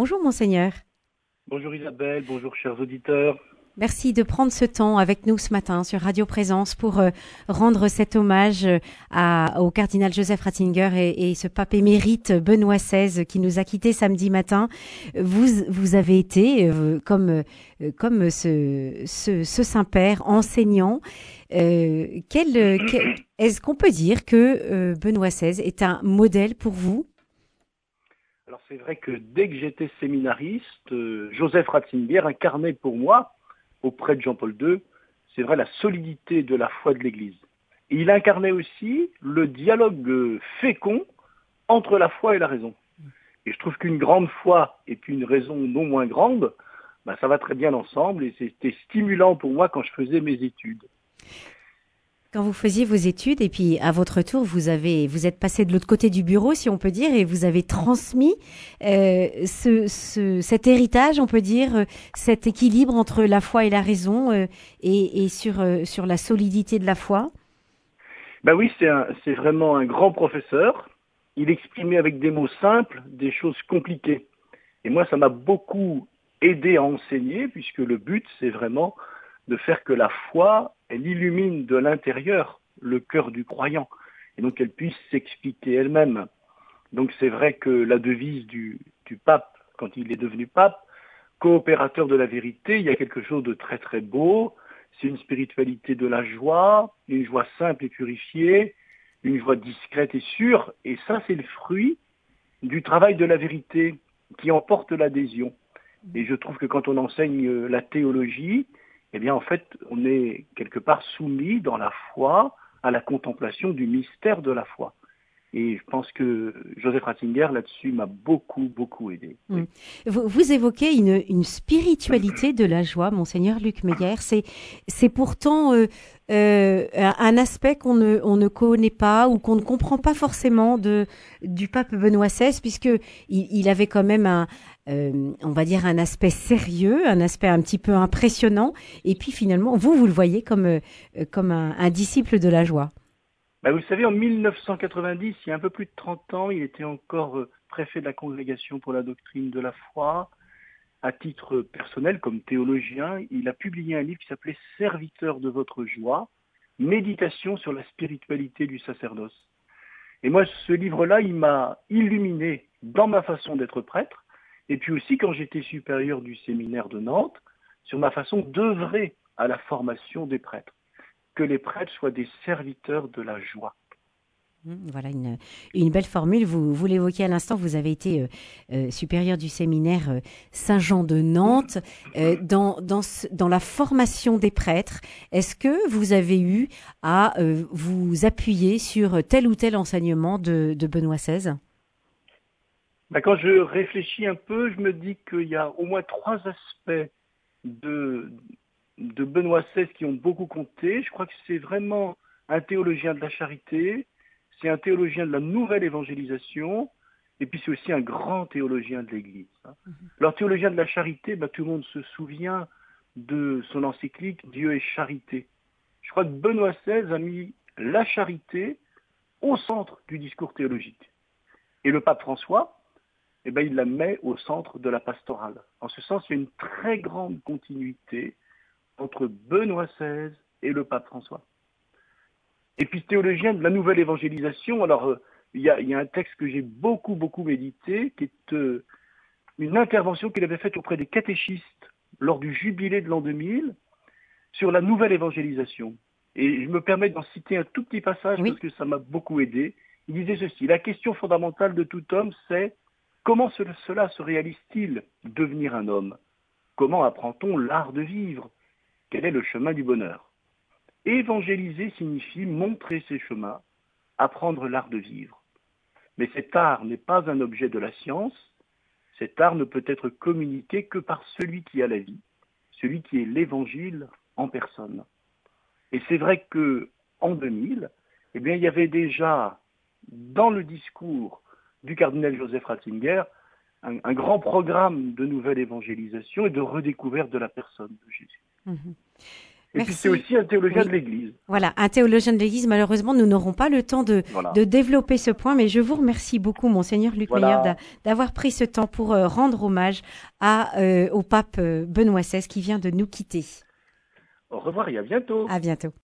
Bonjour monseigneur. Bonjour Isabelle, bonjour chers auditeurs. Merci de prendre ce temps avec nous ce matin sur Radio Présence pour euh, rendre cet hommage euh, à, au cardinal Joseph Ratzinger et, et, ce pape émérite Benoît XVI qui nous a quittés samedi matin. Vous, vous avez été, euh, comme, euh, comme ce, ce, ce Saint-Père, enseignant. Quel, quel, Est-ce qu'on peut dire que Benoît XVI est un modèle pour vous? Alors c'est vrai que dès que j'étais séminariste, Joseph Ratzinger incarnait pour moi auprès de Jean-Paul II, c'est vrai la solidité de la foi de l'Église. Et il incarnait aussi le dialogue fécond entre la foi et la raison. Et je trouve qu'une grande foi et puis une raison non moins grande, ben, ça va très bien ensemble et c'était stimulant pour moi quand je faisais mes études. Quand vous faisiez vos études et puis à votre tour vous avez vous êtes passé de l'autre côté du bureau si on peut dire et vous avez transmis euh, ce, ce, cet héritage on peut dire euh, cet équilibre entre la foi et la raison euh, et, sur sur la solidité de la foi? Ben oui c'est vraiment un grand professeur. Il exprimait avec des mots simples des choses compliquées et moi ça m'a beaucoup aidé à enseigner puisque le but c'est vraiment de faire que la foi, elle illumine de l'intérieur le cœur du croyant, et donc qu'elle puisse s'expliquer elle-même. Donc c'est vrai que la devise du, du, pape, quand il est devenu pape, coopérateur de la vérité, il y a quelque chose de très très beau, c'est une spiritualité de la joie, une joie simple et purifiée, une joie discrète et sûre, et ça c'est le fruit du travail de la vérité qui emporte l'adhésion. Et je trouve que quand on enseigne la théologie, eh bien en fait, on est quelque part soumis dans la foi à la contemplation du mystère de la foi. Et je pense que Joseph Ratzinger, là-dessus, m'a beaucoup, beaucoup aidé. Mmh. Vous, vous, évoquez une, une, spiritualité de la joie, monseigneur Luc Meyer. C'est, c'est pourtant euh, euh, un aspect qu'on ne, on ne connaît pas ou qu'on ne comprend pas forcément de, du pape Benoît XVI, puisque il, il avait quand même un, euh, on va dire un aspect sérieux, un aspect un petit peu impressionnant, et puis finalement, vous, vous le voyez comme, comme un, un disciple de la joie. Ben vous savez, en 1990, il y a un peu plus de 30 ans, il était encore préfet de la Congrégation pour la doctrine de la foi. À titre personnel, comme théologien, il a publié un livre qui s'appelait Serviteur de votre joie, méditation sur la spiritualité du sacerdoce. Et moi, ce livre-là, il m'a illuminé dans ma façon d'être prêtre, et puis aussi quand j'étais supérieur du séminaire de Nantes, sur ma façon d'œuvrer à la formation des prêtres que les prêtres soient des serviteurs de la joie. Voilà une, une belle formule. Vous, vous l'évoquiez à l'instant, vous avez été euh, euh, supérieur du séminaire euh, Saint-Jean de Nantes. Dans, la formation des prêtres, est-ce que vous avez eu à vous appuyer sur tel ou tel enseignement de, de Benoît XVI ben Quand je réfléchis un peu, je me dis qu'il y a au moins trois aspects de, de Benoît XVI qui ont beaucoup compté. Je crois que c'est vraiment un théologien de la charité, c'est un théologien de la nouvelle évangélisation, et puis c'est aussi un grand théologien de l'Église. -hmm. Alors théologien de la charité, bah, tout le monde se souvient de son encyclique Dieu est charité. Je crois que Benoît XVI a mis la charité au centre du discours théologique. Et le pape François, eh ben, il la met au centre de la pastorale. En ce sens, il y a une très grande continuité entre Benoît XVI et le pape François. Et puis théologien de la nouvelle évangélisation, alors euh, il y, a, y, a, un texte que j'ai beaucoup, beaucoup médité, qui est euh, une intervention qu'il avait faite auprès des catéchistes lors du jubilé de l'an 2000 sur la nouvelle évangélisation. Et je me permets d'en citer un tout petit passage oui. parce que ça m'a beaucoup aidé. Il disait ceci, la question fondamentale de tout homme, c'est comment cela se réalise-t-il, devenir un homme? Comment apprend-on l'art de vivre? Quel est le chemin du bonheur Évangéliser signifie montrer ses chemins, apprendre l'art de vivre. Mais cet art n'est pas un objet de la science, cet art ne peut être communiqué que par celui qui a la vie, celui qui est l'évangile en personne. Et c'est vrai que en 2000, eh bien, il y avait déjà dans le discours du cardinal Joseph Ratzinger un, un, grand programme de nouvelle évangélisation et de redécouverte de la personne de Jésus. Mmh. Et puis c'est aussi un théologien de l'Église. Voilà, un théologien de l'Église. Malheureusement, nous n'aurons pas le temps de, de développer ce point, mais je vous remercie beaucoup, monseigneur Luc Meyer, d'avoir pris ce temps pour euh, rendre hommage à, euh, au pape euh, Benoît XVI qui vient de nous quitter. Au revoir et à bientôt. À bientôt.